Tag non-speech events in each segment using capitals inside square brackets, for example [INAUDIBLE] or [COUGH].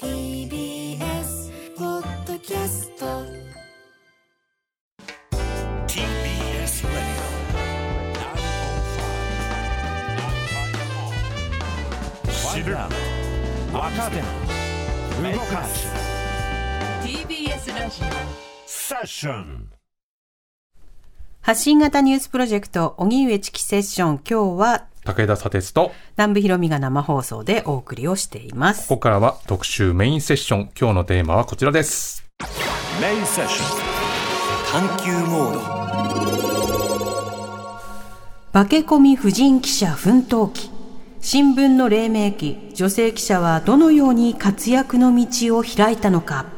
TBS ポッドキャスト TBS Radio 905 954知る若手動かす。TBS ラジセッション発信型ニュースプロジェクト、荻上チキセッション。今日は武田砂鉄と、南部ひろみが生放送でお送りをしています。ここからは特集メインセッション。今日のテーマはこちらです。メインセッション探求モード化け込み婦人記者奮闘記。新聞の黎明期、女性記者はどのように活躍の道を開いたのか。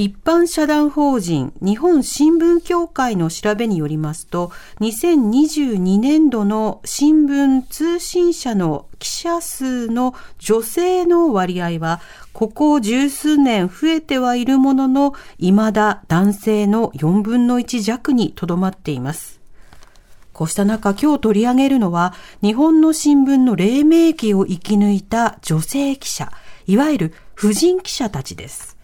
一般社団法人日本新聞協会の調べによりますと、2022年度の新聞通信社の記者数の女性の割合は、ここ十数年増えてはいるものの、未だ男性の4分の1弱にとどまっています。こうした中、今日取り上げるのは、日本の新聞の黎明期を生き抜いた女性記者、いわゆる婦人記者たちです。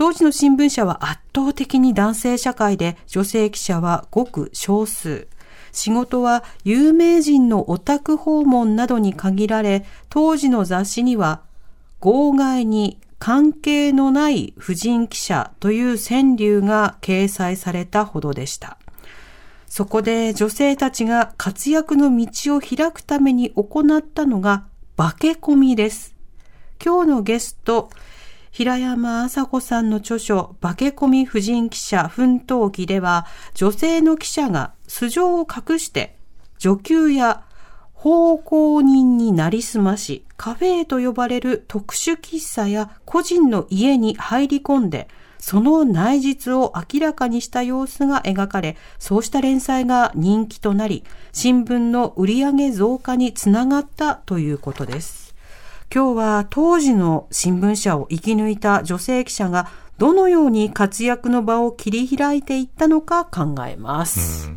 当時の新聞社は圧倒的に男性社会で、女性記者はごく少数。仕事は有名人のお宅訪問などに限られ、当時の雑誌には、号外に関係のない婦人記者という川柳が掲載されたほどでした。そこで女性たちが活躍の道を開くために行ったのが化け込みです。今日のゲスト、平山麻子さんの著書、化け込み婦人記者奮闘記では、女性の記者が素性を隠して、女給や奉公人になりすまし、カフェと呼ばれる特殊喫茶や個人の家に入り込んで、その内実を明らかにした様子が描かれ、そうした連載が人気となり、新聞の売り上げ増加につながったということです。今日は当時の新聞社を生き抜いた女性記者がどのように活躍の場を切り開いていったのか考えます。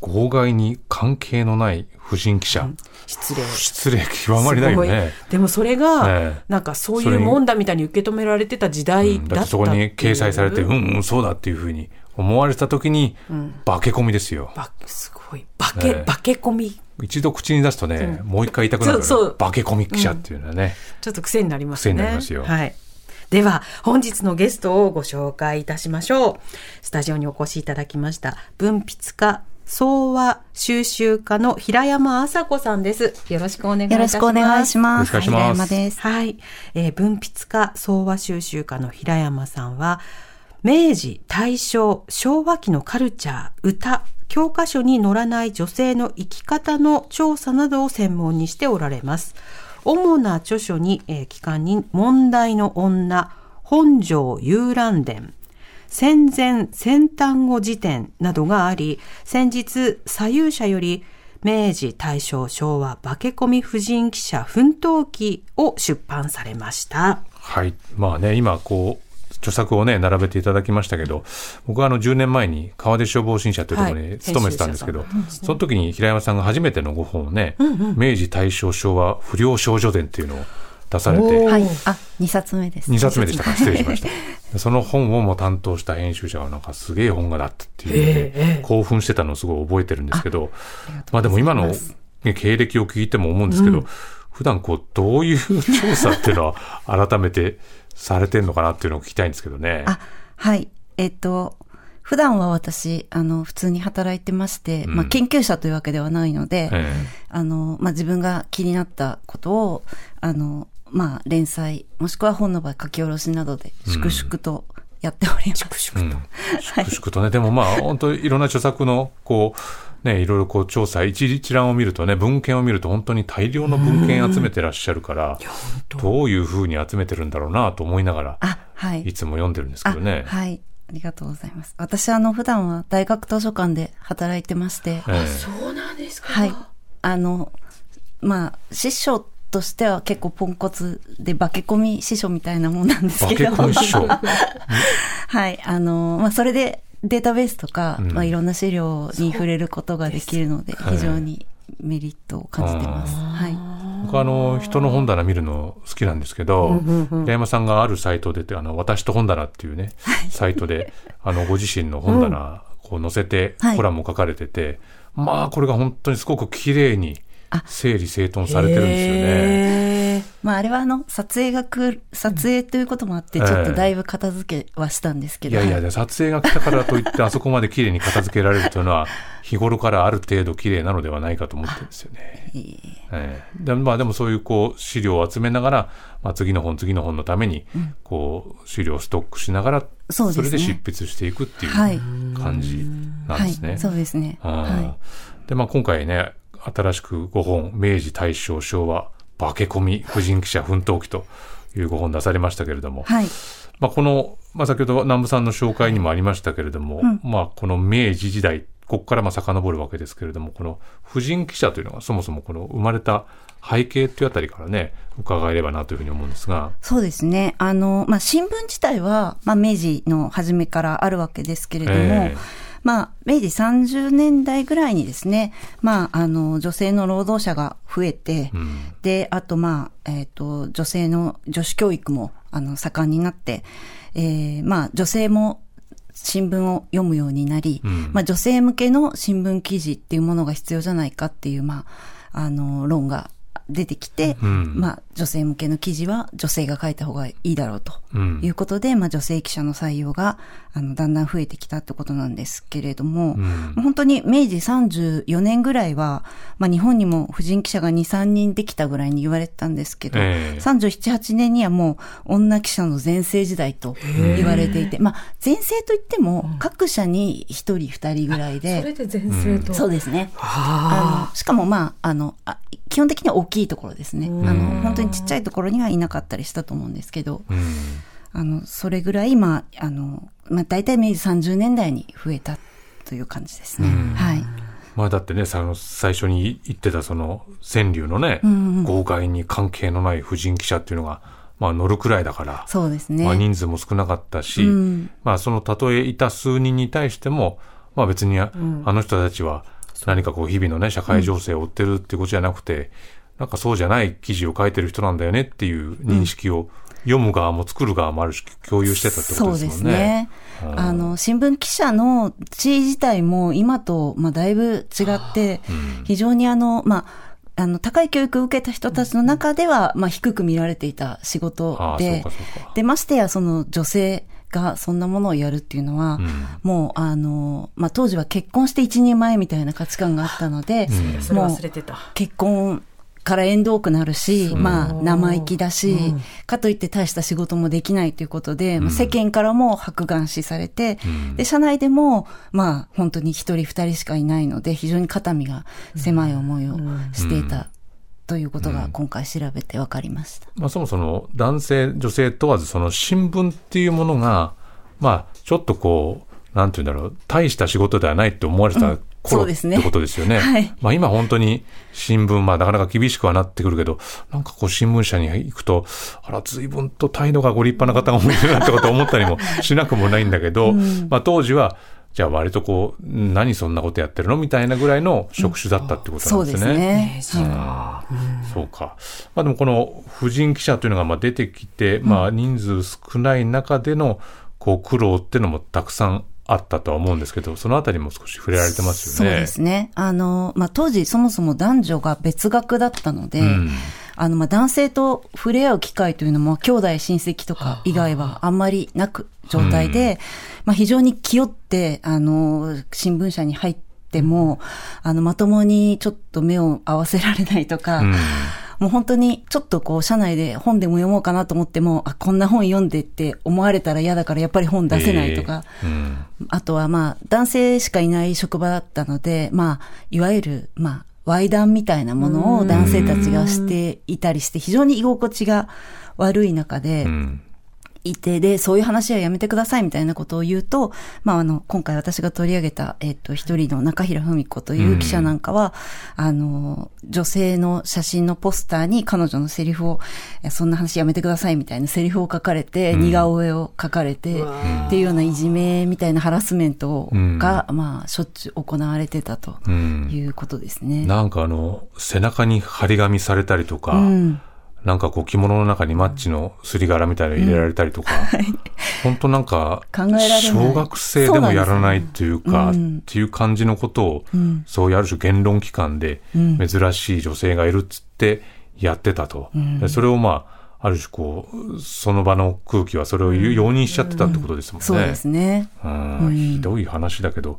号外に関係のない婦人記者。失礼。失礼極まりないよね。でもそれが、ええなんかそういうもんだみたいに受け止められてた時代うんだったう、そこに掲載されて、うんうん、そうだっていうふうに思われた時に、化け込みですよ。ばすごい。化け、ええ化け込み。一度口に出すとね、もう一回言いたくなるそうそう化け込み記者っていうのはね。ちょっと癖になります癖ね。になりますよはい。では、本日のゲストをご紹介いたしましょう。スタジオにお越しいただきました。文筆家、総和収集家の平山麻子さんです。よろしくお願いいたします。よろしくお願いします。よろしくお願いします平山です。はい。えー文筆家、総和収集家の平山さんは、明治、大正、昭和期のカルチャー、歌、教科書に載らない女性の生き方の調査などを専門にしておられます。主な著書に、えー期間に問題の女、本庄遊覧伝、戦前先端語辞典などがあり、先日、左右者より、明治、大正、昭和、化け込み婦人記者奮闘記を出版されました。はい。まあね、今こう、著作をね、並べていただきましたけど、僕はあの10年前に川出消防新社というところはい。に勤めてたんですけど、その時に平山さんが初めてのご本をね、明治大正昭和不良少女伝っていうのを出されて、はい。あ、2冊目です。2冊目でしたか [LAUGHS] 失礼しました。でその本をも担当した編集者はなんかすげえ本がだったっていうので、興奮してたのをすごい覚えてるんですけど、まあでも今のね経歴を聞いても思うんですけど、普段こうどういう調査っていうのは [LAUGHS] 改めてされてんのかなっていうのを聞きたいんですけどね。あ、はい。えっと、普段は私、あの、普通に働いてまして、まあ、研究者というわけではないので、えあの、まあ、自分が気になったことを、あの、まあ、連載、もしくは本の場合書き下ろしなどで、粛々とやっております。うん。[LAUGHS] 粛々とね。でもまあ、本当いろんな著作の、こう、ね、いろいろこう調査、一一覧を見るとね、文献を見ると本当に大量の文献集めてらっしゃるから、どういうふうに集めてるんだろうなと思いながら、あ、はい。いつも読んでるんですけどね。あはい。ありがとうございます。私、あの、普段は大学図書館で働いてまして、ええそうなんですか。はい。あの、まあ、師匠としては結構ポンコツで化け込み師匠みたいなもんなんですけど。化け込み師匠。[LAUGHS] はい。あの、まあ、それでデータベースとか、うん。まあ、いろんな資料に触れることができるので、はい非常にメリットを感じてます。はい。僕あの、人の本棚見るの好きなんですけど、八山さんがあるサイトで、あの、私と本棚っていうね、サイトで、あの、ご自身の本棚、こう載せてはい。コラムを書かれてて、まあ、これが本当にすごく綺麗にあ整理整頓されてるんですよね。まあ、あれはあの、撮影が来る、撮影ということもあって、ちょっとだいぶ片付けはしたんですけど。いやいや、で撮影が来たからといって、[LAUGHS] あそこまで綺麗に片付けられるというのは、日頃からある程度綺麗なのではないかと思ってるんですよね。いいええでまあでもそういうこう資料を集めながら、まあ、次の本次の本のためにこう資料をストックしながら、それで執筆していくっていうはい感じなんですね。はい。そうですね。うんはでまあ今回ね新しく5本明治大正昭和化け込み婦人記者奮闘記という5本出されましたけれども、い。はい。まあ、この、まあ、先ほど南部さんの紹介にもありましたけれども、まあ、この明治時代、ここからまあ遡るわけですけれども、この婦人記者というのがそもそもこの生まれた背景というあたりからね、伺えればなというふうに思うんですが、そうですね。あの、まあ、新聞自体は、まあ、明治の初めからあるわけですけれども、ええまあ、明治30年代ぐらいにですね、まあ、あの、女性の労働者が増えて、うん、で、あと、まあ、えっ、と、女性の女子教育も、あの、盛んになって、えーまあ、女性も新聞を読むようになり、うん。まあ、女性向けの新聞記事っていうものが必要じゃないかっていう、まあ、あの、論が出てきて、うん。まあ、女性向けの記事は女性が書いた方がいいだろうとうん。いうことで、まあ、女性記者の採用が、あの、だんだん増えてきたってことなんですけれども、うん。本当に明治34年ぐらいは、まあ、日本にも婦人記者が2、3人できたぐらいに言われてたんですけど、ええ。37、8年にはもう女記者の全盛時代と言われていて、まあ、全盛といっても、各社に1人、2人ぐらいそれで、で全盛と。そうですね。ああの、しかもまあ、あの、あ基本的には大きいところですね。あの、本当にちっちゃいところにはいなかったりしたと思うんですけど、うんあの、それぐらい、まあ、あの、まあ、大体明治30年代に増えたという感じですね。うんはい。まあだってね、さ最初に言ってたその川柳のね、豪快に関係のない婦人記者っていうのが、まあ乗るくらいだから、そうですね。まあ人数も少なかったし、うんまあそのたとえいた数人に対しても、まあ別にあ,、の人たちは何かこう日々のね、社会情勢を追ってるっていうことじゃなくて、なんかそうじゃない記事を書いてる人なんだよねっていう認識を読む側も作る側もあるし、共有してたってことですもんね。そうですね。あの、新聞記者の地位自体も今と、まあ、だいぶ違って、非常にあの、まあ、あの、高い教育を受けた人たちの中では、まあ、低く見られていた仕事で。で、ましてや、その女性がそんなものをやるっていうのは、んもう、あの、まあ、当時は結婚して一人前みたいな価値観があったので、あ、それもう忘れてた。結婚から縁遠くなるし、まあ、生意気だし、かといって大した仕事もできないということで、まあ世間からも白眼視されて、で、社内でも、まあ、本当に一人二人しかいないので、非常に肩身が狭い思いをしていた。ということが今回調べて分かりました。まあ、そもそも男性、女性問わず、その新聞っていうものが、まあ、ちょっとこう、なんて言うんだろう、大した仕事ではないって思われた頃、そうですねってことですよね。[LAUGHS] はいまあ、今本当に新聞、まあ、なかなか厳しくはなってくるけど、なんかこう、新聞社に行くと、あら、随分と態度がご立派な方が多いなってことを思ったりもしなくもないんだけど、まあ、当時は、じゃあ割とこう、何そんなことやってるのみたいなぐらいの職種だったってことなそうですんですね。ね。そうか。まあでもこの婦人記者というのがまあ出てきて、まあ人数少ない中でのこう苦労っていうのもたくさんあったとは思うんですけど、そのあたりも少し触れられてますそうよね。ですね。あの、まあ、当時そもそも男女が別学だったので、んあの、まあ、男性と触れ合う機会というのも、兄弟親戚とか以外はあんまりなく状態で、まあ、非常に気負って、あの、新聞社に入っても、あの、まともにちょっと目を合わせられないとか、うんもう本当にちょっとこう、社内で本でも読もうかなと思っても、あ、こんな本読んでって思われたら嫌だからやっぱり本出せないとか、えーうん。あとはまあ、男性しかいない職場だったので、まあ、いわゆる、まあ、ワイダンみたいなものを男性たちがしていたりして、非常に居心地が悪い中で、うんいて、で、そういう話はやめてくださいみたいなことを言うと、まあ、あの、今回私が取り上げた、えっと、一人の中平文子という記者なんかは、あの、女性の写真のポスターに彼女のセリフを、そんな話やめてくださいみたいなセリフを書かれて、似顔絵を書かれて、っていうようないじめみたいなハラスメントが、まあ、しょっちゅう行われてたとうん。いうことですね。なんかあの、背中に張り紙されたりとか、うんなんかこう着物の中にマッチのすり柄みたいなの入れられたりとか、本当なんか小学生でもやらないっていうか、そうなんっていう感じのことを、ん。そういうある種言論機関でん。珍しい女性がいるっつってやってたと。でそれをまあ、ある種こう、その場の空気はそれを容認しちゃってたってことですもんね。そうですね。うん。ひどい話だけど、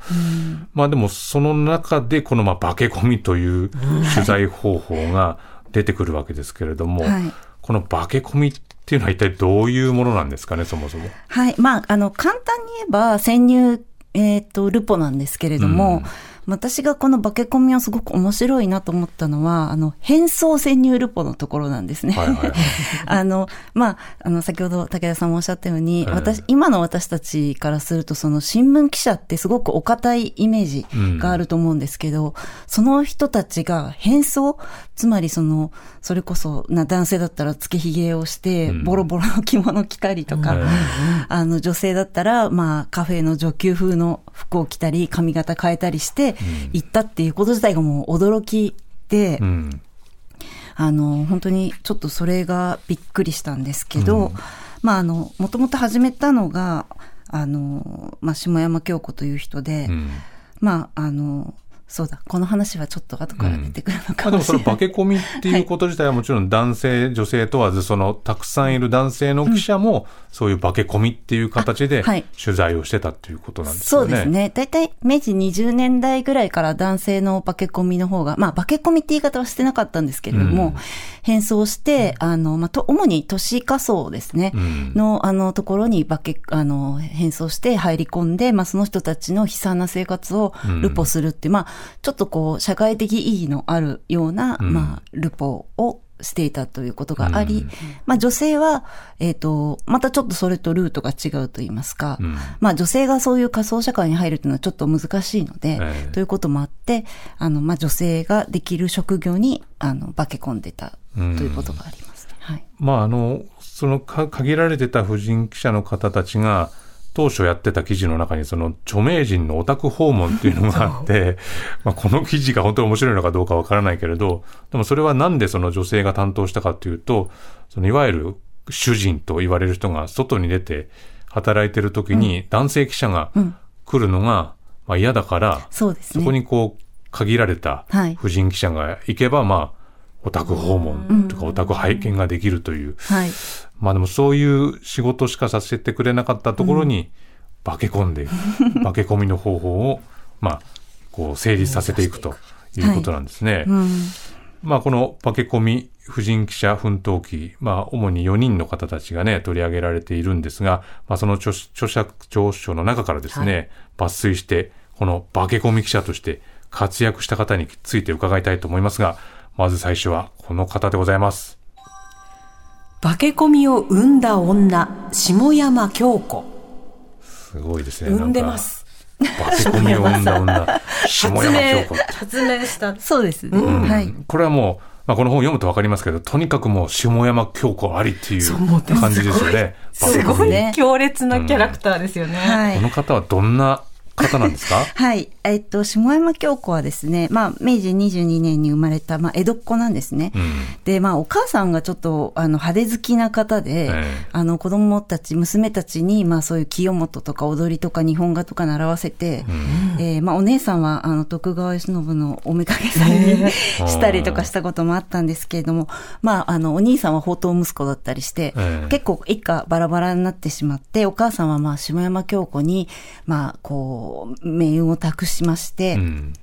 まあでもその中でこのまあ化け込みという取材方法が出てくるわけですけれども、はいこの化け込みっていうのは一体どういうものなんですかね、そもそも？はい。まあ、あの、簡単に言えば、潜入、えっ、と、ルポなんですけれども、うん私がこの化け込みをすごく面白いなと思ったのは、あの、変装潜入ルポのところなんですね。はいはいはい。[LAUGHS] あの、まあ、あの、先ほど武田さんもおっしゃったように、ええ。私、今の私たちからすると、その新聞記者ってすごくお堅いイメージがあると思うんですけど、その人たちが変装、つまりその、それこそ、な、男性だったらつけひげをして、うん。ボロボロの着物着たりとか、うん。あの、女性だったら、まあ、カフェの女給風の服を着たり、髪型変えたりして、行ったっていうこと自体がもう驚きで、うん。あの、本当にちょっとそれがびっくりしたんですけど、まあ、あの、もともと始めたのが、あの、まあ、下山京子という人で、うん。まあ、あの、そうだ、この話はちょっと後から出てくるのかもしれない。の化け込みっていうこと自体はもちろん男性、女性問わず、そのたくさんいる男性の記者も、そういう化け込みっていう形で取材をしてたっていうことなんですそよね。うですね。大体、明治20年代ぐらいから男性の化け込みの方が、まあ、化け込みって言い方はしてなかったんですけれども、うん変装して、あの、まあ、と、主に都市仮想ですね。うんの、あの、ところに化け、あの、変装して入り込んで、まあ、その人たちの悲惨な生活をルポするっていう、まあ、ちょっとこう、社会的意義のあるような、うん。まあ、ルポをしていたということがあり、うん。まあ、女性は、えっ、と、またちょっとそれとルートが違うと言いますか、うん。まあ女性がそういう仮想社会に入るというのはちょっと難しいので、ええ。ということもあって、あの、まあ女性ができる職業に、あの、化け込んでたということがありますね。はい。まああの、そのか限られてた婦人記者の方たちが、当初やってた記事の中にその著名人のオタク訪問っていうのがあって、[LAUGHS] まあこの記事が本当に面白いのかどうかわからないけれど、でもそれはなんでその女性が担当したかっていうと、そのいわゆる主人と言われる人が外に出て働いてる時に男性記者が来るのがまあ嫌だから、そこにこう限られたはい。婦人記者が行けば、まあ、オタク訪問とかオタク拝見ができるという、はい。まあでもそういう仕事しかさせてくれなかったところに化け込んで、[LAUGHS] 化け込みの方法を、まあ、こう成立させていくということなんですね。うん。まあこの化け込み婦人記者奮闘記、まあ主に4人の方たちがね、取り上げられているんですが、まあその著著作調書の中からですね、抜粋して、この化け込み記者として活躍した方について伺いたいと思いますが、まず最初はこの方でございます。化け込みを生んだ女、下山京子。すごいですね。生んでます。なんか。化け込みを生んだ女、[LAUGHS] 下山京子。発明した。そうですね。はい。これはもう、まあ、この本読むとわかりますけど、とにかくもう下山京子ありっていう感じですよね。すごいね強烈なキャラクターですよね。はいこ。の方はどんな方なんですか？[LAUGHS] はい。えっと、下山京子はですね、まあ、明治22年に生まれた、まあ、江戸っ子なんですね。うん。で、まあ、お母さんがちょっと、あの、派手好きな方で、ええ。あの、子供たち、娘たちに、まあ、そういう清本とか踊りとか日本画とか習わせて、えーまあ、お姉さんは、あの、徳川慶喜のおめかげさん。[LAUGHS] に [LAUGHS] したりとかしたこともあったんですけれども、まあ、あの、お兄さんは宝刀息子だったりして、ええ。結構一家バラバラになってしまって、お母さんは、まあ、下山京子に、まあ、こう、命運を託しまして、うん。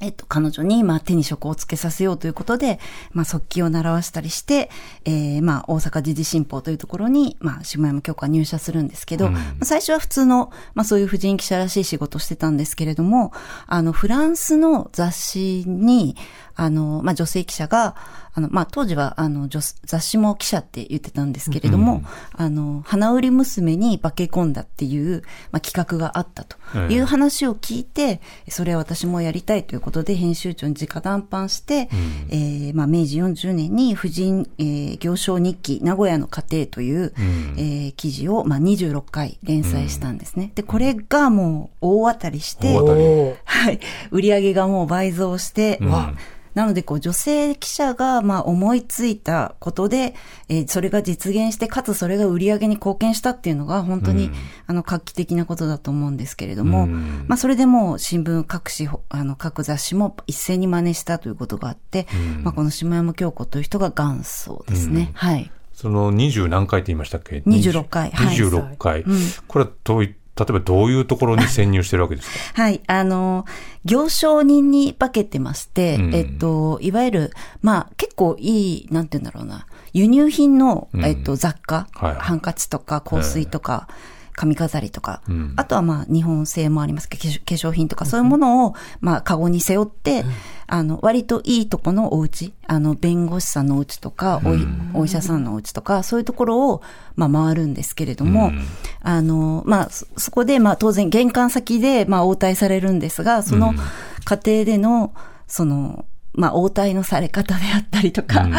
えっと、彼女に、まあ、手に職をつけさせようということで、まあ、速記を習わしたりして、えー、まあ、大阪時事新報というところに、まあ、下山京子は入社するんですけど、まあ最初は普通の、まあ、そういう婦人記者らしい仕事をしてたんですけれども、あの、フランスの雑誌に、あの、まあ、女性記者が、あの、まあ、当時は、あの、女雑誌も記者って言ってたんですけれども、あの、花売り娘に化け込んだっていう、まあ、企画があったという話を聞いて、それは私もやりたいということで、編集長に直談判して、えーまあ、明治40年に婦人、えー行商日記、名古屋の家庭という、えー記事を、まあ、26回連載したんですね。で、これがもう大当たりして、はい。売り上げがもう倍増して、なので、こう、女性記者が、まあ、思いついたことで、えーそれが実現して、かつそれが売り上げに貢献したっていうのが、本当に、あの、画期的なことだと思うんですけれども、まあ、それでもう、新聞各紙、ほあの、各雑誌も一斉に真似したということがあって、まあ、この下山京子という人が元祖ですね。はい。その20何回って言いましたっけ？26回。はい。26回。これはどうい例えばどういうところに潜入してるわけですか？はい。あの、行商人に化けてまして、うん。えっと、いわゆる、まあ、結構いい、なんて言うんだろうな、輸入品の、うん。えっと、雑貨、はいハンカチとか香水とか、髪飾りとか、うん。あとはまあ、日本製もありますけど、化粧品とか、そういうものを、まあ、カゴに背負って、あの、割といいとこのお家、あの、弁護士さんのお家とか、おいお医者さんのお家とか、そういうところを、まあ、回るんですけれども、うん。あの、まあ、そそこで、まあ、当然、玄関先で、まあ、応対されるんですが、その家庭での、その、まあ、応対のされ方であったりとか、うん。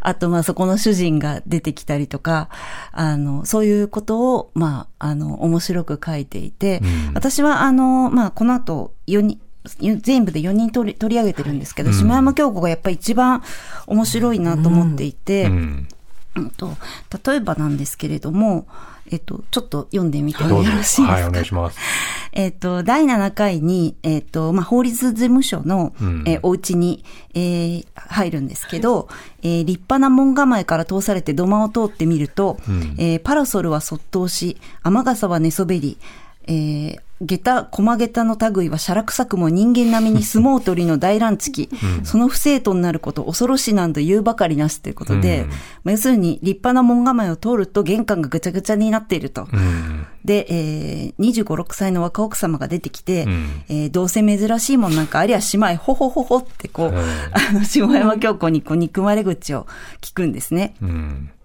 あと、まあ、そこの主人が出てきたりとか、あの、そういうことを、まあ、あの、面白く書いていて、うん。私は、あの、まあ、この後、4人、全部で4人取り取り上げてるんですけど、うん。下山京子がやっぱり一番面白いなと思っていて、うん。うんと、例えばなんですけれども、えっと、ちょっと読んでみてもよろしいですか、はい、お願いします。[LAUGHS] えっと、第7回に、えっと、まあ、法律事務所の、うん。えーお家に、えー入るんですけど、えー立派な門構えから通されて土間を通ってみると、うん。えーパラソルはそっとし、雨傘は寝そべり、えー下駄、駒下駄の類はしゃらくさくも人間並みに相撲取りの大乱地その不正当になること恐ろしいなんと言うばかりなしということで、うん。まあ要するに立派な門構えを通ると玄関がぐちゃぐちゃになっていると。うん。で、えー、25、6歳の若奥様が出てきて、うん。えーどうせ珍しいもんなんかありゃしまい、ほほほほってこう、うん。あの、下山京子にこう憎まれ口を聞くんですね。うん。で、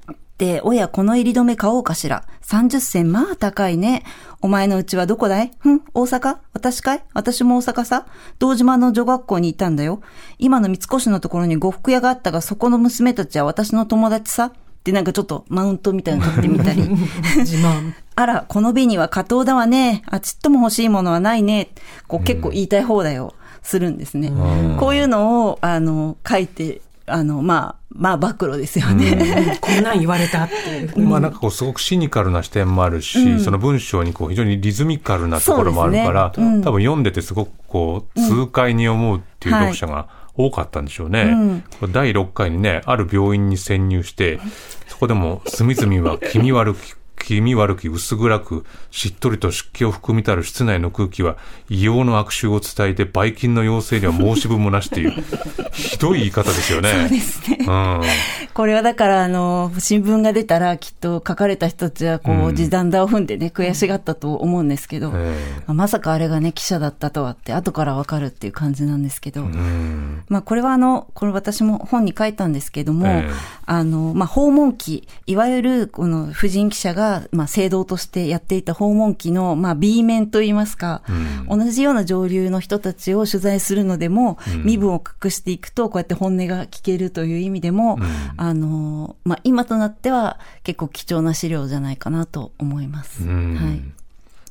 おや、この入り止め買おうかしら。30銭、まあ高いね。お前のうちはどこだい？ふん、大阪？私かい？私も大阪さ？道島の女学校にいたんだよ。今の三越のところに呉服屋があったが、そこの娘たちは私の友達さ。で、なんかちょっとマウントみたいなの取ってみたり。[LAUGHS] 自慢。[LAUGHS] あら、この紅は加糖だわね。あ、ちっとも欲しいものはないね。こう結構言いたい放題をするんですね。んこういうのを、あの、書いて、あの、まあ、まあ、暴露ですよね。こんなん言われたっていう。まあなんかこうすごくシニカルな視点もあるし、その文章にこう非常にリズミカルなところもあるから、多分読んでてすごくこう痛快に思うっていう読者が多かったんでしょうね。第6回にね、ある病院に潜入して、そこでも隅々は気味悪き、気味悪き薄暗く、しっとりと湿気を含みたる室内の空気は、異様の悪臭を伝えて、ばい菌の要請には申し分もなしっていう、[LAUGHS] ひどい言い方ですよね。そうですね。うん。これはだから、あの、新聞が出たら、きっと書かれた人たちは、こう、うん時短だを踏んでね、悔しがったと思うんですけど、えまさかあれがね、記者だったとはって、後からわかるっていう感じなんですけど、えうん。まあ、これはあの、これ私も本に書いたんですけども、ええあの、まあ、訪問記、いわゆる、この婦人記者が、まあ、制度としてやっていた訪問記の、まあ、B 面といいますか、同じような上流の人たちを取材するのでも、身分を隠していくと、こうやって本音が聞けるという意味でも、あの、まあ、今となっては結構貴重な資料じゃないかなと思います。うん。はい。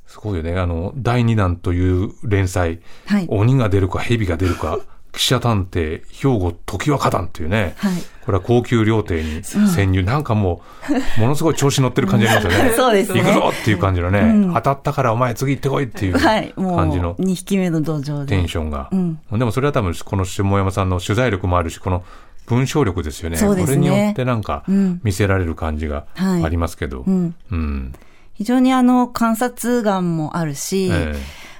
すごいよね。あの、第2弾という連載、はい。鬼が出るか蛇が出るか、記者探偵、兵庫時は花壇っていうね、はい。これは高級料亭に潜入、なんかもう、ものすごい調子乗ってる感じありますよね。[LAUGHS] そうですね。行くぞっていう感じのね、当たったからお前次行ってこいっていう。感じの。2匹目の道場で。テンションが。うん。でもそれは多分この下山さんの取材力もあるし、この文章力ですよね。そうですね。これによってなんかうん。見せられる感じがはい。ありますけど。うん。うん。非常にあの、観察眼もあるし、え。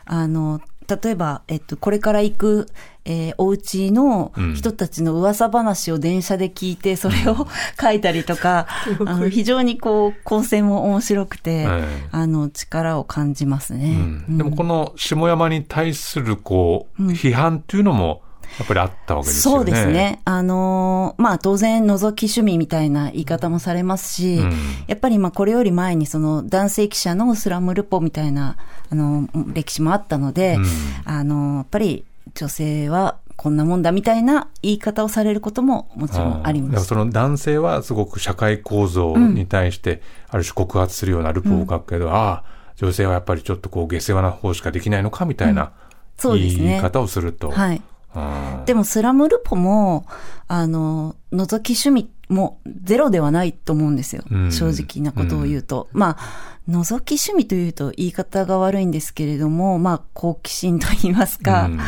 あの、例えば、えっと、これから行く、えーお家の人たちの噂話を電車で聞いて、それを書いたりとか、[LAUGHS] あの、非常にこう、構成も面白くて、ええあの、力を感じますね。うん。でもこの下山に対するこう、批判っていうのもやっぱりあったわけですよね。そうですね。あのーまあ当然覗き趣味みたいな言い方もされますし、うんやっぱりまあこれより前にその男性記者のスラムルポみたいな、あの、歴史もあったので、うんあの、やっぱり女性はこんなもんだみたいな言い方をされることももちろんあります。その男性はすごく社会構造に対して、ある種告発するようなルポを書くけど、ああ、女性はやっぱりちょっとこう下世話な方しかできないのかみたいなそうですね言い方をすると。はい。うんでもスラムルポも、あの、覗き趣味もゼロではないと思うんですよ。うん正直なことを言うと。まあ、覗き趣味というと言い方が悪いんですけれども、まあ、好奇心と言いますか、うん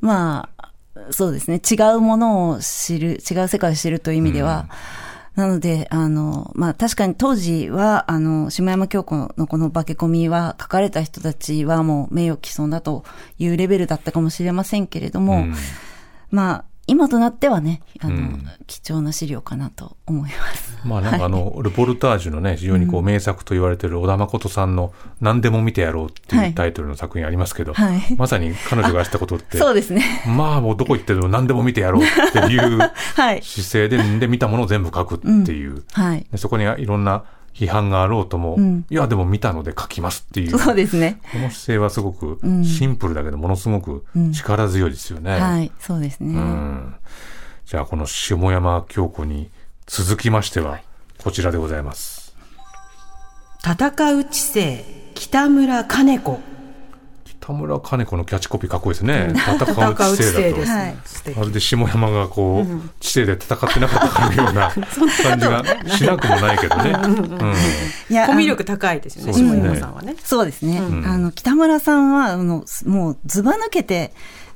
まあ、そうですね。違うものを知る、違う世界を知るという意味では、なので、あの、まあ確かに当時は、あの、下山京子のこの化け込みは書かれた人たちはもう名誉毀損だというレベルだったかもしれませんけれども、うん。まあ、今となってはね、あの、うん貴重な資料かなと思います。まあなんかあの、ルポルタージュのね、非常にこう名作と言われている小田誠さんの何でも見てやろうっていうタイトルの作品ありますけど、はいまさに彼女がしたことって、[LAUGHS] そうですね。まあもうどこ行ってでも何でも見てやろうっていう [LAUGHS] はい。姿勢で、で見たものを全部書くっていう。はい。でそこにいろんな批判があろうとも、うんいやでも見たので書きますっていう。そうですね。この姿勢はすごくうんシンプルだけど、ものすごく力強いですよね。はい。そうですね。うんじゃあこの下山京子に続きましては、こちらでございます。戦う知性北村金子北村金子のキャッチコピーかっこいいですね。戦う知知性だと。まるで下山がこう、知性で戦ってなかったかのような [LAUGHS] 感じがしなくもないけどね。うん。いやコミュ力高いですよねそうですね下山さんはね。そうですね。ん。あの、北村さんは、あの、すもう、ずば抜けて、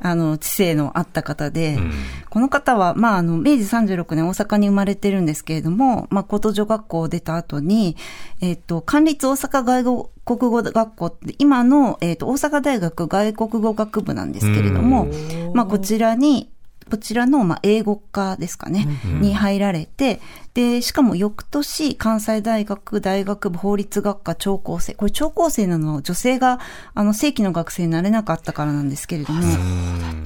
あの、知性のあった方で、うん。この方は、まあ、あの、明治36年大阪に生まれてるんですけれども、まあ、高等女学校を出た後に、えっ、と、官立大阪外国語学校って、今の、えっ、と、大阪大学外国語学部なんですけれども、まあ、こちらに、こちらの、まあ、英語科ですかね、に入られて、で、しかも翌年、関西大学大学部法律学科聴講生。これ聴講生なのは女性が、あの、正規の学生になれなかったからなんですけれども、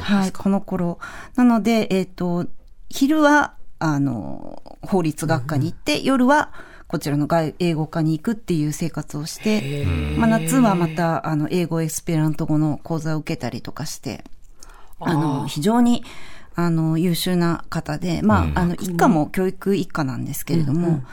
はい、この頃。なので、えっ、と、昼は、あの、法律学科に行って、夜は、こちらの外英語科に行くっていう生活をして、まあ、夏はまた、あの、英語エスペラント語の講座を受けたりとかして、あの、非常に、あの、優秀な方で、まあ、あの、一家も教育一家なんですけれども、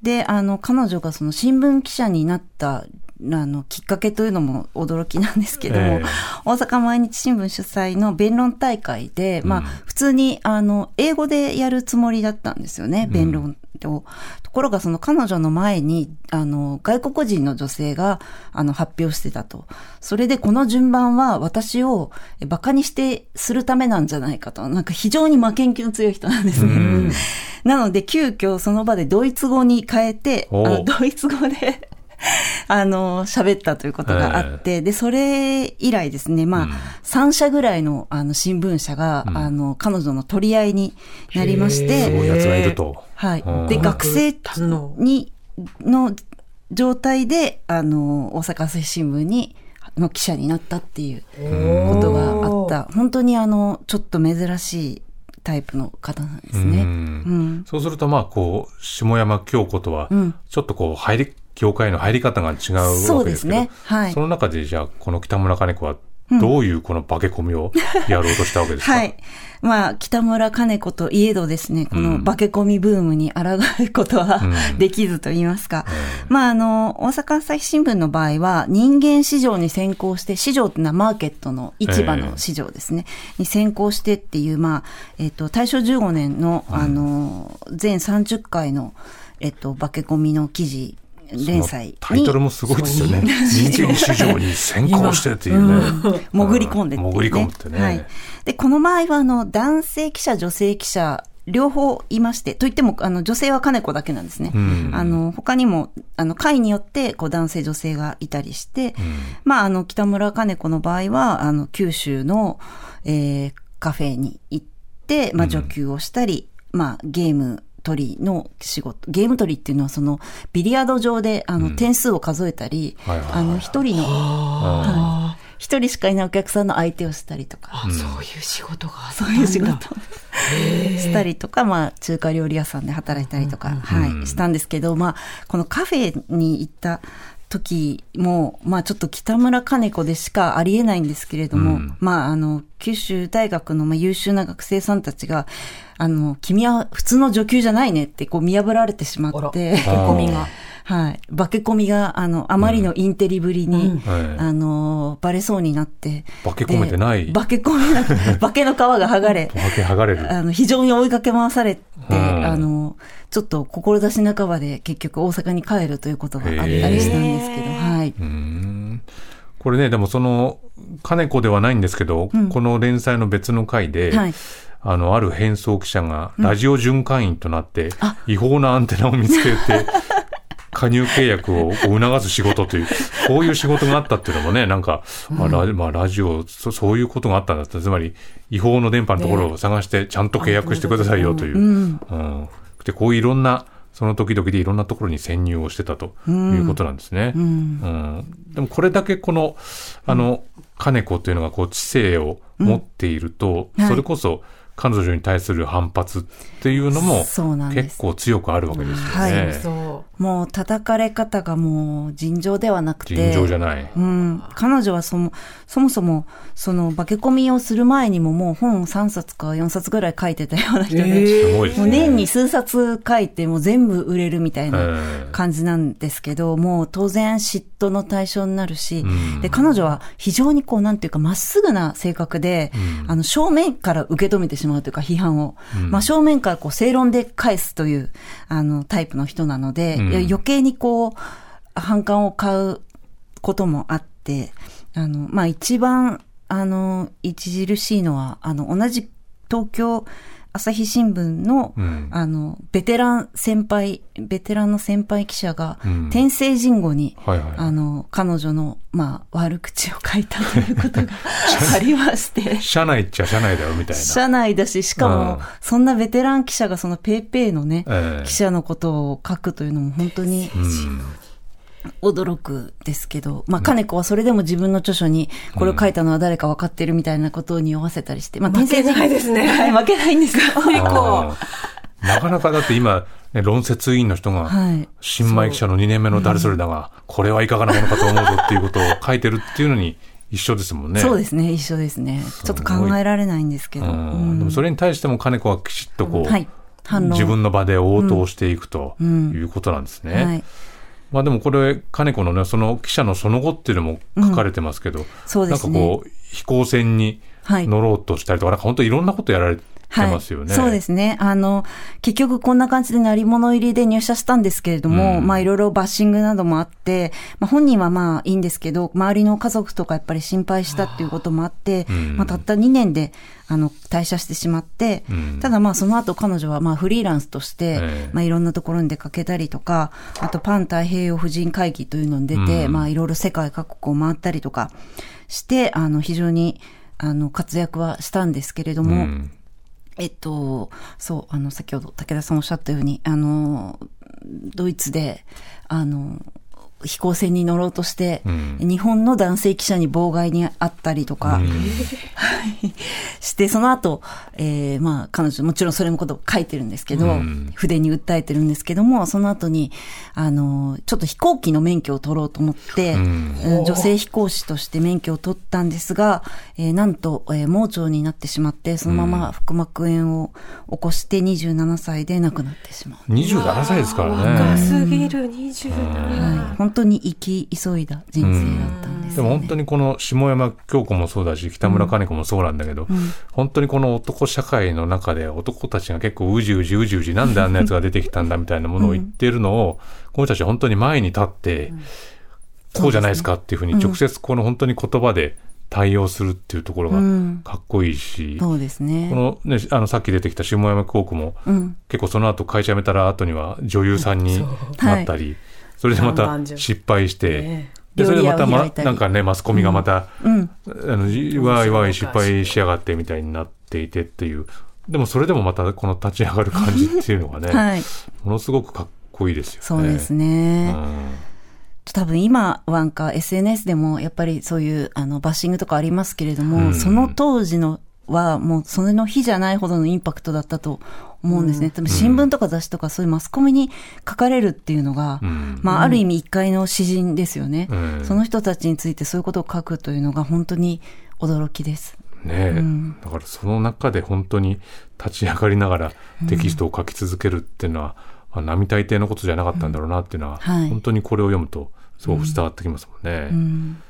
で、あの、彼女がその新聞記者になった、あの、きっかけというのも驚きなんですけども、ええ。大阪毎日新聞主催の弁論大会で、まあ、普通に、あの、英語でやるつもりだったんですよね、弁論を。ところが、その彼女の前に、あの、外国人の女性が、あの、発表してたと。それで、この順番は私をえ馬鹿にして、するためなんじゃないかと。なんか非常に負けん気の強い人なんですね。なので、急遽その場でドイツ語に変えて、あのドイツ語で、[LAUGHS] あの、喋ったということがあって、で、それ以来ですね、まあ、3社ぐらいの、あの、新聞社が、あの、彼女の取り合いになりましすごいて、奴がいると。はいうん。で、学生に、の状態で、あの、大阪朝日新聞に、の記者になったっていうことがあった。本当にあの、ちょっと珍しいタイプの方なんですね。ううんん。そうするとまあこう、下山京子とはうん、ちょっとこう、入り、業界の入り方が違うわけですけど、そうですね。はい。その中でじゃあ、この北村金子は、どういうこの化け込みをやろうとしたわけですか、はい。まあ、北村金子といえどですね、この化け込みブームに抗うことはうん。できずと言いますか。まあ、あの、大阪朝日新聞の場合は、人間市場に先行して、市場っていうのはマーケットの市場の市場ですね、に先行してっていう、まあ、えっ、と、大正15年の、あの、全30回の、えっ、と、化け込みの記事、連載に。タイトルもすごいですよね。人間市場に先行してっていうね。潜り込んでってね。潜り込むってね。はい。で、この場合は、あの、男性記者、女性記者両方いまして、といっても、あの、女性は金子だけなんですね。うんあの、他にも、あの、会によって、こう、男性、女性がいたりして、まあ、あの、北村金子の場合は、あの、九州の、えーカフェに行って、まあ、女給をしたり、まあ、ゲーム取りの仕事、ゲーム取りっていうのは、その、ビリヤード上で、あの、点数を数えたり、あの、一人の、はい。一人しかいないお客さんの相手をしたりとか、そういう仕事があったんだ。そういう仕事。したりとか、まあ、中華料理屋さんで働いたりとか、はい、したんですけど、まあ、このカフェに行った時も、まあ、ちょっと北村金子でしかありえないんですけれども、うんまあ、あの、九州大学のまあ優秀な学生さんたちが、あの、君は普通の女給じゃないねって、こう見破られてしまって、ゴミが。はい。化け込みが、あの、あまりのインテリぶりに、はいあの、バレそうになって。化け込めてないで化け込めな [LAUGHS] 化けの皮が剥がれ。分け剥がれる。あの、非常に追いかけ回されて、うんあの、ちょっと志半ばで結局大阪に帰るということがあったりしたんですけど、はい。うーんこれね、でもその、金子ではないんですけど、この連載の別の回で、はいあの、ある変装記者がラジオ巡回員となって、違法なアンテナを見つけて、[LAUGHS] 加入契約を促す仕事という、[LAUGHS] こういう仕事があったっていうのもね、なんか、まあラジまあ、ラジオそ、そういうことがあったんだって、つまり、違法の電波のところを探して、ちゃんと契約してくださいよという。うん。で、こういういろんな、その時々でいろんなところに潜入をしてたということなんですね。うん。でもこれだけこの、あの、金子というのがこう知性を持っていると、はい。それこそ彼女に対する反発っていうのも結構強くあるわけですよね。はいそもう叩かれ方がもう尋常ではなくて。尋常じゃない。うん。彼女はそも、そもそも、その化け込みをする前にももう本3冊か4冊ぐらい書いてたような人で、すごいですね。もう年に数冊書いてもう全部売れるみたいなええ感じなんですけど、もう当然嫉妬の対象になるし、んで、彼女は非常にこう、なんていうか、まっすぐな性格で、あの、正面から受け止めてしまうというか、批判を。まあ、正面からこう、正論で返すという、あの、タイプの人なので、うんいや余計にこう、反感を買うこともあって、あの、まあ、一番、あの、著しいのは、あの、同じ東京朝日新聞の、うん。あの、ベテラン先輩、ベテランの先輩記者が、うん。天聖人語に、はいはいあの、彼女の、まあ、悪口を書いたということが [LAUGHS] ありまして。社内っちゃ社内だよみたいな。社内だし、しかもうん、そんなベテラン記者がそのペイペイのね、ええ。記者のことを書くというのも本当にうん驚くですけど、まあ、金子はそれでも自分の著書に、これを書いたのは誰か分かってるみたいなことを匂わせたりして、まあ、負けないですねはい、負けないんです [LAUGHS] よ。なかなかだって今、ね、論説委員の人が、はい新米記者の2年目の誰それだが、これはいかがなものかと思うぞっていうことを書いてるっていうのに一緒ですもんね。そうですね、一緒ですね。ちょっと考えられないんですけど。でもそれに対しても金子はきちっとこう、はい。自分の場で応答していくということなんですね。はい。まあでもこれ、金子のね、その記者のその後っていうのも書かれてますけど、そうですね。なんかこう、飛行船にはい。乗ろうとしたりとか、なんか本当いろんなことやられてますよね。そうですね。あの、結局こんな感じで鳴り物入りで入社したんですけれども、うん。まあいろいろバッシングなどもあって、まあ本人はまあいいんですけど、周りの家族とかやっぱり心配したっていうこともあって、うん。まあたった2年で、あの、退社してしまって、うん。ただまあその後彼女はまあフリーランスとして、ええ。まあいろんなところに出かけたりとか、あとパン太平洋婦人会議というのに出て、うん。まあいろいろ世界各国を回ったりとかして、あの非常に、あの、活躍はしたんですけれども、うんえっと、そう、あの、先ほど武田さんおっしゃったように、あの、ドイツで、あの、飛行船に乗ろうとして、うん。日本の男性記者に妨害にあったりとか、うん。はい。[LAUGHS] して、その後、えーまあ、彼女、もちろんそれのことを書いてるんですけど、うん。筆に訴えてるんですけども、その後に、あの、ちょっと飛行機の免許を取ろうと思って、女性飛行士として免許を取ったんですが、えーなんと、えー盲腸になってしまって、そのまま腹膜炎を起こして27歳で亡くなってしまう。27歳ですから若ね。すぎる27。はい、本当に生き急いだ人生だったんですよ、ね。でも本当にこの下山京子もそうだし、北村金子もそうなんだけど、本当にこの男社会の中で男たちが結構うじうじうじうじなんであんなやつが出てきたんだみたいなものを言っているのを、この人たちは本当に前に立って、こうじゃないですかっていうふうに直接この本当に言葉で対応するっていうところがうん。かっこいいし、そうですね。このね、あの、さっき出てきた下山高校も、うん。結構その後会社辞めたら後には女優さんになったり、それでまた失敗して、で、それでまた、まなんかね、マスコミがまた、うん。あの、わいわい失敗しやがってみたいになっていてっていう。でもそれでもまたこの立ち上がる感じっていうのがね、[LAUGHS] はい。ものすごくかっこいいですよね。そうですうね。ん。多分今はなんか SNS でもやっぱりそういうあのバッシングとかありますけれども、うんその当時のはもうそれの日じゃないほどのインパクトだったと思うんですね。多分新聞とか雑誌とかそういうマスコミに書かれるっていうのが、うん。まあある意味一回の詩人ですよね、うん。その人たちについてそういうことを書くというのが本当に驚きです。ねえ、うん。だからその中で本当に立ち上がりながらテキストを書き続けるっていうのは、まあ、並大抵のことじゃなかったんだろうなっていうのは、はい。本当にこれを読むとすごく伝わってきますもんね。うん。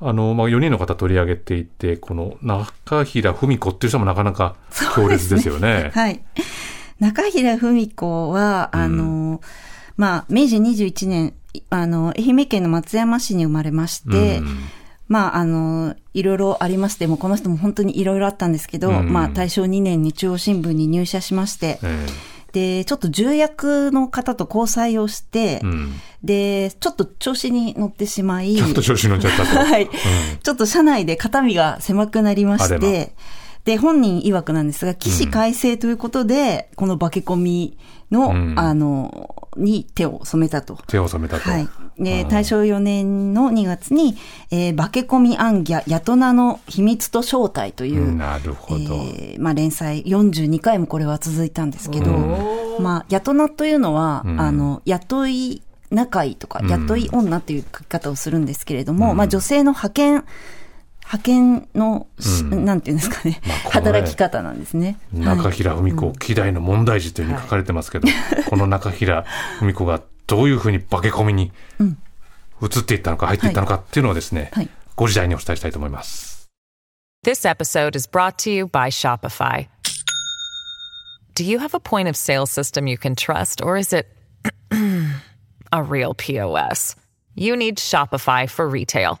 あの、まあ、4人の方取り上げていて、この中平文子っていう人もなかなか強烈ですよね。はい。中平文子は、あの、まあ、明治21年、あの、愛媛県の松山市に生まれまして、うん。まあ、あの、いろいろありまして、もうこの人も本当にいろいろあったんですけど、うん。まあ、大正2年に中央新聞に入社しまして、えで、ちょっと重役の方と交際をして、えうん。で、ちょっと調子に乗ってしまい、ちょっと調子に乗っちゃったと。[LAUGHS] はい。ちょっと車内で肩身が狭くなりまして、で、本人曰くなんですが、起死回生ということで、この化け込みの、うんあの、に手を染めたと。手を染めたと。はい。で、うん大正4年の2月に、えー化け込み暗ギャ、ヤトナの秘密と正体という、なるほど。えーまあ連載42回もこれは続いたんですけど、まあ、ヤトナというのは、うんあの、雇い仲いとか、うん雇い女っていう書き方をするんですけれども、うんまあ女性の派遣、派遣のし、うんなんていうんですかね、まあね働き方なんですね。中はい平文子、希代の問題児というふうに書かれてますけど、[LAUGHS] この中平文子がどういうふうに化け込みに移っていったのか入っていったのかっていうのをですね、はい5時台にお伝えしたいと思います。This episode is brought to you by Shopify. Do you have a point of sale system you can trust, or is it [CLEARS THROAT] a real POS? You need Shopify for retail.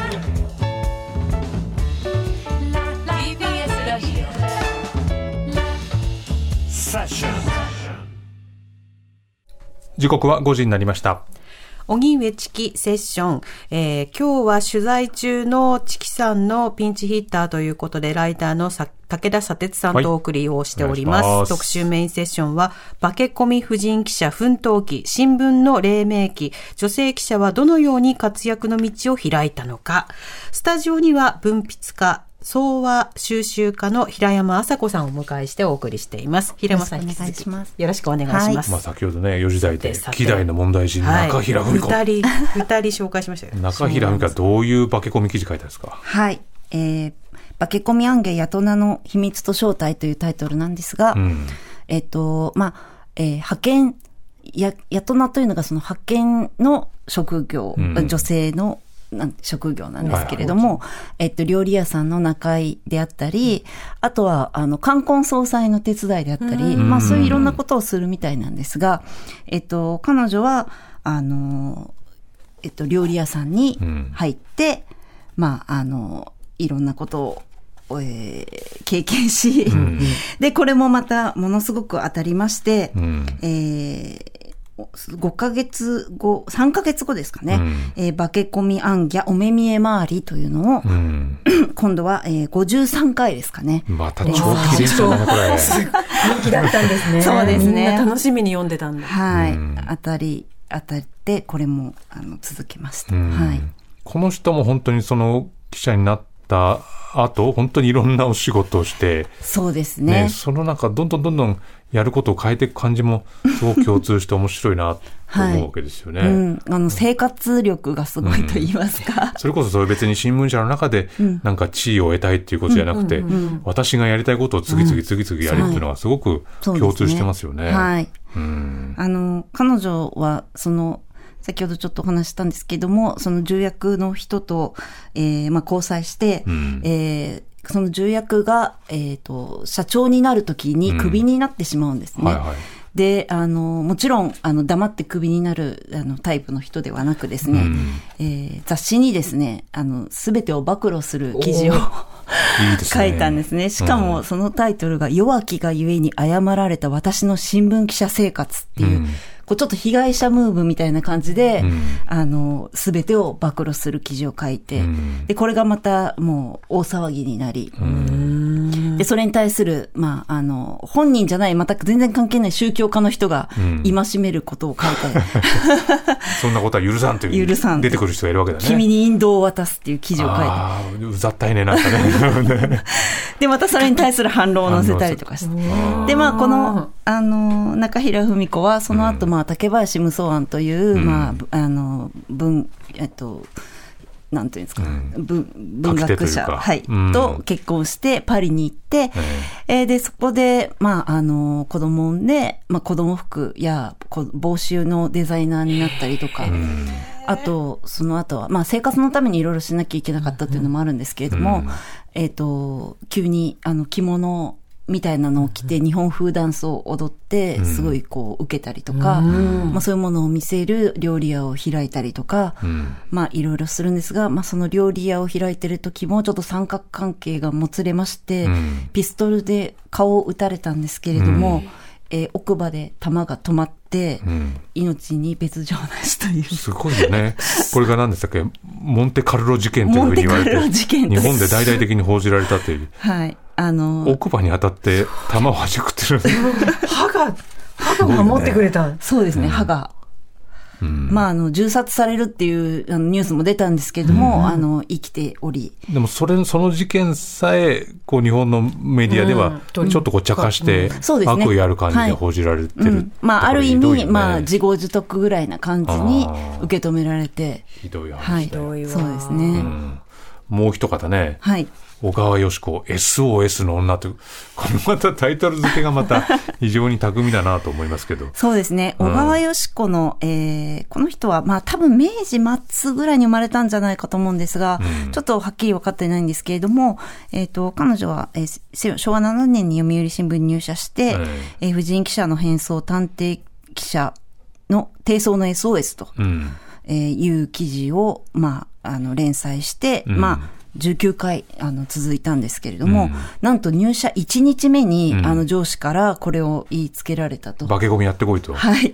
時刻は5時になりました。荻上チキセッション、えー今日は取材中のチキさんのピンチヒッターということで、ライターのさ武田砂鉄さんはいとお送りをしております。お願いします特集メインセッションは、化け込み婦人記者奮闘記、新聞の黎明期、女性記者はどのように活躍の道を開いたのか。スタジオには文筆家、総和収集家の平山麻子さんをお迎えしてお送りしています。平山さん、よろしくお願いしますよろしくお願いします。まあ先ほどね、4時台で希代の問題児、はい中平文子。二人、二人紹介しましたよ。中平文子はどういう化け込み記事書いたんですか？はい。えー、化け込み暗芸ヤトナの秘密と正体というタイトルなんですが、うん。えっと、まあ、えー派遣、や、やとなというのがその派遣の職業、うん女性の職業なんですけれども、えっと、料理屋さんの仲居であったり、あとは、あの、冠婚葬祭の手伝いであったり、まあ、そういういろんなことをするみたいなんですが、えっと、彼女は、あの、えっと、料理屋さんに入って、まあ、あの、いろんなことを、えー経験し、で、これもまたものすごく当たりまして、うん。えー5ヶ月後、3ヶ月後ですかね、うんえー化け込み暗ギャお目見え回りというのを、うん。[CLEARS THROAT] 今度は、えー長回ですかね。また長期連載だね、これ。[LAUGHS] 人気だったんですね。そうですねみんな楽しみに読んでたんだ。はい、うん当たり、当たって、これも、あの、続けました。うんはい。この人も本当にその記者になった後、本当にいろんなお仕事をして、そうですね、ね。その中、どんどんどんどんやることを変えていく感じも、すごく共通して面白いなと思うわけですよね。うん。あの、生活力がすごいと言いますか。それこそそれ別に新聞社の中でなんか地位を得たいっていうことじゃなくて、私がやりたいことを次々次々やるっていうのはすごく共通してますよね。はい。うん。あの、彼女は、その、先ほどちょっとお話ししたんですけども、その重役の人と、えーまあ、交際して、うんえーその重役が、えっ、と、社長になるときにクビになってしまうんですね。はいはい。で、あの、もちろん、あの、黙ってクビになる、あの、タイプの人ではなくですね、うんえー雑誌にですね、あの、すべてを暴露する記事を [LAUGHS] いいね。書いたんですね。しかも、そのタイトルが、弱きがゆえに謝られた私の新聞記者生活っていう、うんこうちょっと被害者ムーブみたいな感じで、うん。あの、すべてを暴露する記事を書いて、うん。で、これがまたもう大騒ぎになり、で、それに対する、まあ、あの、本人じゃない、全く全然関係ない宗教家の人がうん、戒めることを書いて、[LAUGHS] そんなことは許さんという。許さん出てくる人がいるわけだね。君に引導を渡すっていう記事を書いて、ああ、うざったいね、なんかね。[LAUGHS] で、またそれに対する反論を載せたりとかして。で、まあ、この、あの、中平文子は、その後、まあ、竹林無双案という、うんまあぶ、あの、文、えっと、なんていうんですか、うん。文文学者、いうか。はい、うん。と結婚して、パリに行って、えーで、そこで、まあ、あの、子供を産んで、まあ、子供服やこ帽子のデザイナーになったりとか、うん。あと、その後は、まあ生活のためにいろいろしなきゃいけなかったっていうのもあるんですけれども、うん。えっ、と、急にあの着物みたいなのを着て日本風ダンスを踊って、うんすごいこう受けたりとか、まあそういうものを見せる料理屋を開いたりとか、うんまあいろいろするんですが、まあその料理屋を開いてる時もちょっと三角関係がもつれまして、うんピストルで顔を撃たれたんですけれども、えー奥歯で弾が止まって、うん命に別状なしという。すごいよね。これが何でしたっけ？モンテカルロ事件というふうに言われて日本で大々的に報じられたという。はい。あの、奥歯に当たって弾を弾くっていう。歯が、歯が守ってくれた。そうですね、歯が。うんまあ、あの、銃殺されるっていうあのニュースも出たんですけれども、あの、生きており。でもそれ、その事件さえ、こう日本のメディアでは、ちょっとこう茶化して、悪意ある感じで報じられてる。うん。まあ、ある意味、ねまあ、自業自得ぐらいな感じに受け止められて、ひどいはい。話だよ。そうですわね。うんもう一方ね、はい。小川よし子、SOS の女という、これまたタイトル付けがまた [LAUGHS] 非常に巧みだなと思いますけど。そうですね。うん小川よし子の、えーこの人は、まあ多分明治末ぐらいに生まれたんじゃないかと思うんですが、うんちょっとはっきり分かってないんですけれども、えっ、と、彼女は、えーせ昭和7年に読売新聞に入社して、はいえー婦人記者の変装探偵記者の低層の SOS と、うん。えーいう記事を、まあ、あの、連載して、うんまあ、19回、あの、続いたんですけれども、うんなんと入社1日目に、うんあの、上司からこれを言いつけられたと。化け込みやってこいと。はい。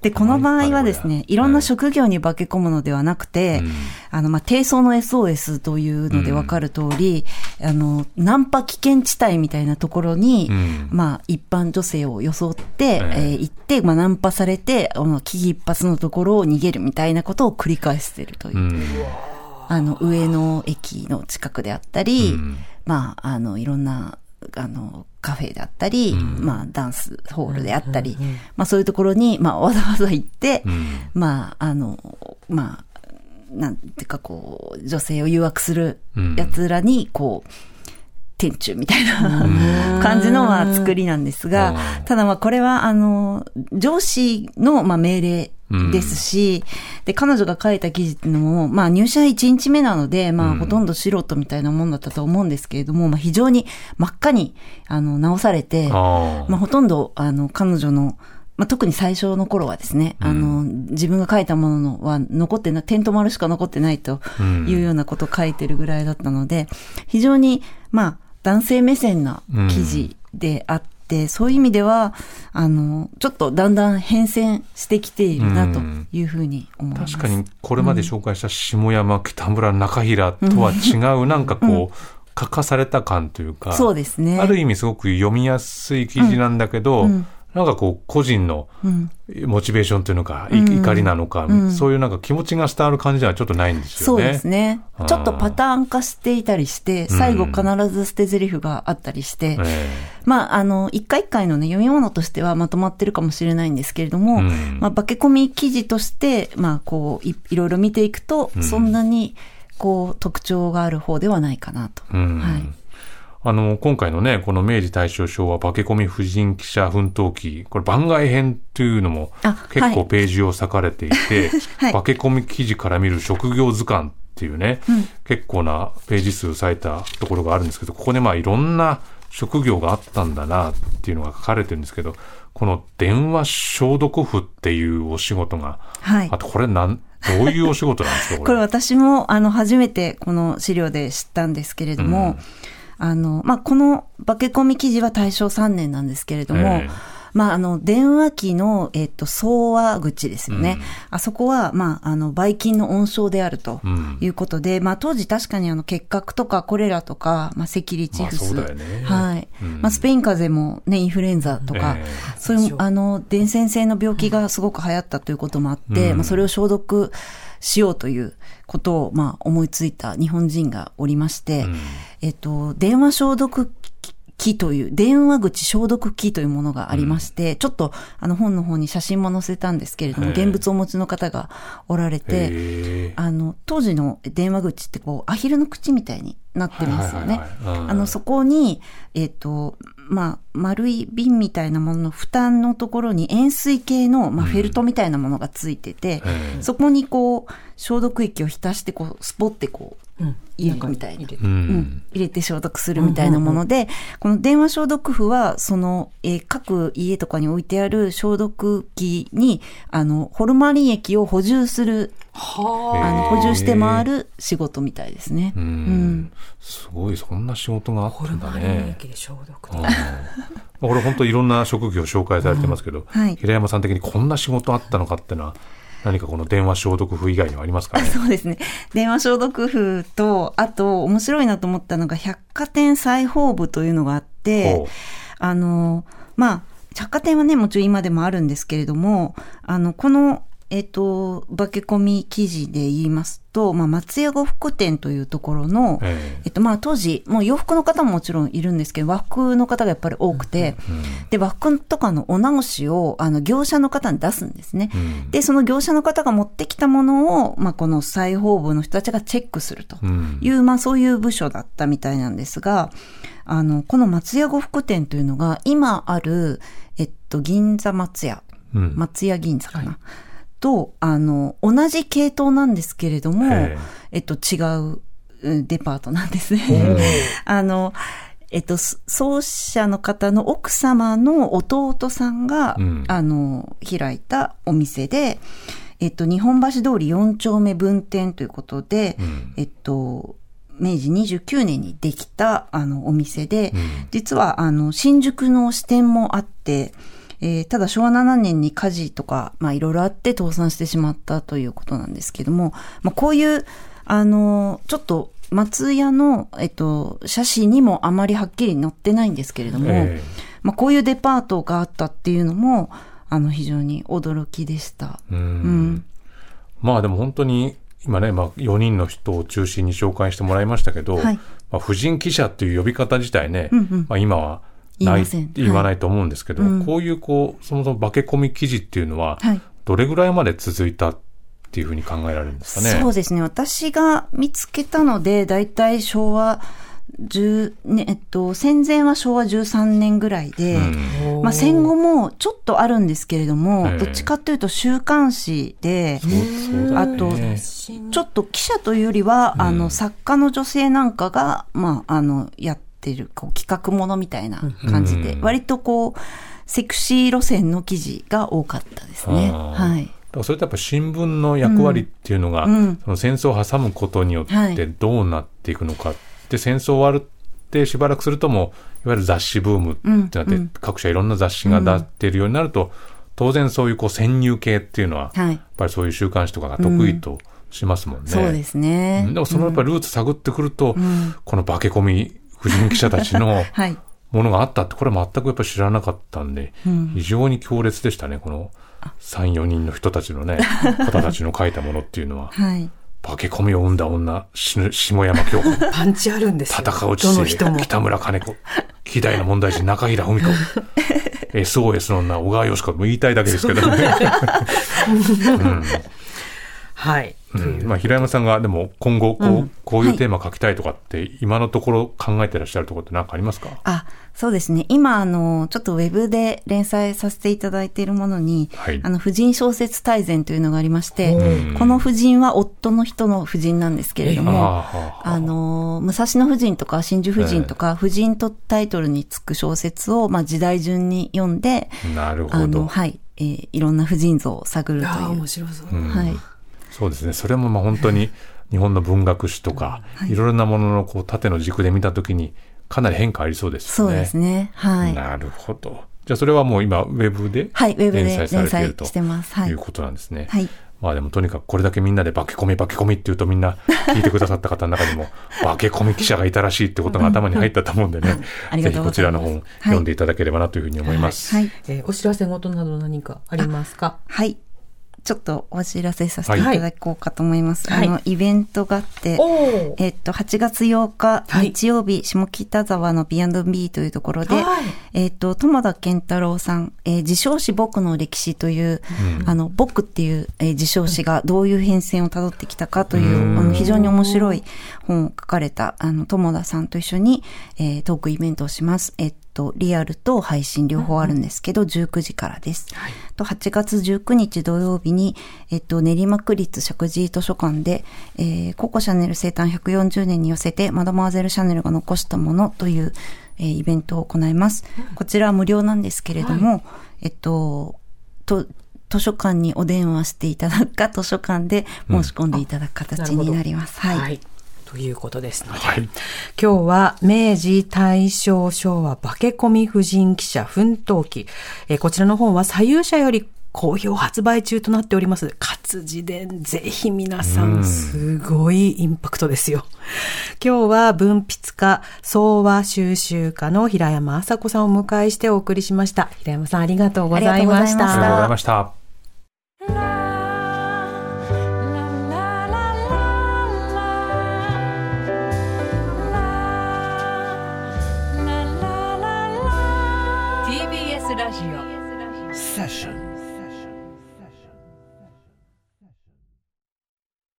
で、この場合はですはいね、い。ろんな職業に化け込むのではなくて、うん。あの、まあ、低層の SOS というのでわかる通り、あの、ナンパ危険地帯みたいなところに、うん。まあ、一般女性を装って、え行って、まあ、ナンパされて、あの危機一髪のところを逃げるみたいなことを繰り返しているという。うん。あの、上野駅の近くであったり、うん。まあ、あの、いろんな、あの、カフェであったり、うん。まあ、ダンスホールであったり、まあ、そういうところに、まあ、[LAUGHS] わざわざ行って、うん。まあ、あの、まあ、なんていうかこう、女性を誘惑するうん。奴らに、こう、天中みたいな [LAUGHS] 感じのまあ作りなんですがうん、ただまあこれはあの、上司のまあ命令ですし、で、彼女が書いた記事っていうのも、まあ入社1日目なので、まあうん。ほとんど素人みたいなもんだったと思うんですけれども、まあ非常に真っ赤にあの直されて、あまあほとんどあの彼女のまあ、特に最初の頃はですね、あの、自分が書いたものは残ってない、点と丸しか残ってないというようなことを書いてるぐらいだったので、非常に、まあ、男性目線な記事であって、そういう意味では、あの、ちょっとだんだん変遷してきているなというふうに思います。確かにこれまで紹介した下山、北村、中平とは違う、なんかこう、書かされた感というか、そうですね。ある意味すごく読みやすい記事なんだけど、うんなんかこう個人のうん。モチベーションというのか、いうん。怒りなのか、うん。そういうなんか気持ちが伝わる感じではちょっとないんですよね。そうですね。ちょっとパターン化していたりして、最後必ず捨て台詞があったりして、えまあ、あの、一回一回のね、読み物としてはまとまってるかもしれないんですけれども、うん。まあ、化け込み記事として、まあ、こうい、いろいろ見ていくと、うん。そんなに、こう、特徴がある方ではないかなと。はい。あの、今回のね、この明治大正昭和化け込み婦人記者奮闘記、これ番外編っていうのもあ結構ページを割かれていて、[LAUGHS] はい。化け込み記事から見る職業図鑑っていうね、結構なページ数割いたところがあるんですけど、ここでまあいろんな職業があったんだなっていうのが書かれてるんですけど、この電話消毒婦っていうお仕事が、はい。あとこれなん、どういうお仕事なんですかこれ。[LAUGHS] 私も、あの、初めてこの資料で知ったんですけれども、あの、まあ、この化け込み記事は大正3年なんですけれども、ええ。まあ、あの、電話機の、えっと、送話口ですよね。あそこは、まあ、あの、ばい菌の温床であるとうん。いうことで、まあ、当時確かにあの、結核とかコレラとか、まあ、赤痢チフス。まあそうだよね。はい。うん。まあ、スペイン風邪もね、インフルエンザとか、ええ。そういう、あの、伝染性の病気がすごく流行ったということもあって、うん。まあ、それを消毒しようということを、まあ、思いついた日本人がおりまして、うんえっと、電話消毒機という、電話口消毒機というものがありまして、ちょっと、あの、本の方に写真も載せたんですけれども、現物をお持ちの方がおられて、あの、当時の電話口ってこう、アヒルの口みたいになってますよね。あの、そこに、えっ、と、まあ、丸い瓶みたいなものの蓋のところに塩水系の、まあ、フェルトみたいなものがついてて、ええ。そこにこう、消毒液を浸して、こう、スポってこう、入れるみたいな。ううん。ん、入れて消毒するみたいなもので、この電話消毒符は、その、えー各家とかに置いてある消毒機に、あの、ホルマリン液を補充する、はあ。の、補充して回る仕事みたいですね。うんうん。すごい、そんな仕事があったんだホルマリンね。液で消毒。うん。これ本当いろんな職業紹介されてますけど、はい。平山さん的にこんな仕事あったのかっていうのは、何かこの電話消毒符以外にはありますかね？そうですね。電話消毒符と、あと、面白いなと思ったのが、百貨店裁縫部というのがあってあの、まあ、百貨店はね、もちろん今でもあるんですけれども、あの、この、えっと、化け込み記事で言いますと、まあ、松屋呉服店というところの、ええ。っと、まあ、当時、もう洋服の方ももちろんいるんですけど、和服の方がやっぱり多くて、で、和服とかのお直しを、あの、業者の方に出すんですね。うん。で、その業者の方が持ってきたものを、まあ、この裁縫部の人たちがチェックすると。うん。いう、まあ、そういう部署だったみたいなんですが、あの、この松屋呉服店というのが、今ある、えっと、銀座松屋、うん。松屋銀座かな、と、あの、同じ系統なんですけれども、ええ。っと、違ううんデパートなんですね。[LAUGHS] あの、えっと、そ創始者の方の奥様の弟さんが、うん。あの、開いたお店で、えっと、日本橋通り4丁目分店ということで、ん。えっと、明治29年にできた、あの、お店で、ん。実は、あの、新宿の支店もあって、えーただ昭和7年に火事とか、まあいろいろあって倒産してしまったということなんですけども、まあこういう、あの、ちょっと松屋の、えっと、写真にもあまりはっきり載ってないんですけれども、えまあこういうデパートがあったっていうのも、あの、非常に驚きでした。うんうん。まあでも本当に今ね、まあ、4人の人を中心に紹介してもらいましたけど、はいまあ、婦人記者っていう呼び方自体ね、うんうんまあ、今はない言わないと思うんですけど、はい。うん。こういうこうそもそも化け込み記事っていうのは、はい。どれぐらいまで続いたっていうふうに考えられるんですかね？そうですね。私が見つけたので、だいたい昭和10、ね、えっと、戦前は昭和13年ぐらいで、うん。まあ戦後もちょっとあるんですけれども、ええ。どっちかというと週刊誌で、あね。と、ちょっと記者というよりは、あの、作家の女性なんかが、まあ、あの、やってる、こう、企画ものみたいな感じで、うん。割とこう、セクシー路線の記事が多かったですね。はい。だからそれとやっぱ新聞の役割っていうのが、うん。うんその戦争を挟むことによはい。ってどうなっていくのか、で戦争終わるってしばらくするともういわゆる雑誌ブームってなって、うんうん。各社いろんな雑誌が出っているようになると、当然そういうこう潜入系っていうのは、はい。やっぱりそういう週刊誌とかが得意としますもんね。そうですね。うん。でもそのやっぱりルーツ探ってくると、この化け込み婦人記者たちの [LAUGHS] はい。ものがあったって、これ全くやっぱり知らなかったんで、非常に強烈でしたね、この3、4人の人たちのね、[LAUGHS] 方たちの書いたものっていうのは。はい。化け込みを生んだ女、死ぬ下山京子、パンチあるんですよ。戦う知性どの人も。北村金子、希代の問題児中平文子、[LAUGHS] SOS の女、小川よし子も言いたいだけですけどね。はい。うんまあ、平山さんがでも今後こう,、うんこういうテーマ書きたいとかって、今のところ考えてらっしゃるところって何かありますか？あ、そうですね。今、あの、ちょっとウェブで連載させていただいているものに、はいあの、婦人小説大全というのがありまして、うんこの婦人は夫の人の婦人なんですけれども、あああの、武蔵野婦人とか真珠婦人とか、婦人とタイトルにつく小説を、まあ、時代順に読んで、なるあの、ほど。はい、えーいろんな婦人像を探るとああ、いう面。白そう。うんはい。そうですね。それもまあ本当に [LAUGHS] 日本の文学史とか、い、ろいろなもののこう縦の軸で見たときにかなり変化ありそうですよね。そうですね。はい。なるほど。じゃあそれはもう今ウェブではい、ウェブで連載されているとしてます。はいいう。ことなんですね。はい。まあでもとにかくこれだけみんなで化け込み化け込みっていうとみんな [LAUGHS] 聞いてくださった方の中にも化け込み記者がいたらしいってことが頭に入ったと思うんでね、[LAUGHS] ありがぜひとうございますこちらの本読んでいただければなというふうに思います。はい。えーお知らせ事など何かありますか？はい。ちょっとお知らせさせてい。ただこうかと思います。はい。あの、イベントがあって、おえっと、8月8日、はい。日曜日、下北沢の B&B というところで、はい。えっと、友田健太郎さん、えー自称詩僕の歴史という、あの、僕っていう、えー自称詩がどういう変遷をたどってきたかという、あの、非常に面白い本を書かれた、あの、友田さんと一緒に、えートークイベントをします。えっと、リアルと配信両方あるんですけど、19時からです。と、8月19日土曜日に、えっと、練馬区立石神井図書館で、えーココシャネル生誕140年に寄せて、マドモアゼル・シャネルが残したものという、えーイベントを行います。こちらは無料なんですけれども、えっと、と、図書館にお電話していただくか、図書館で申し込んでいただく形になります。はい。はい。ということですので、はい。今日は明治、大正、昭和、化け込み婦人記者奮闘記。えーこちらの本は左右者より好評発売中となっております。活字伝、ぜひ皆さうんん、すごいインパクトですよ。今日は文筆家、相和収集家の平山麻子さんをお迎えしてお送りしました。平山さんありがとうございましありがとうございましたありがとうございました。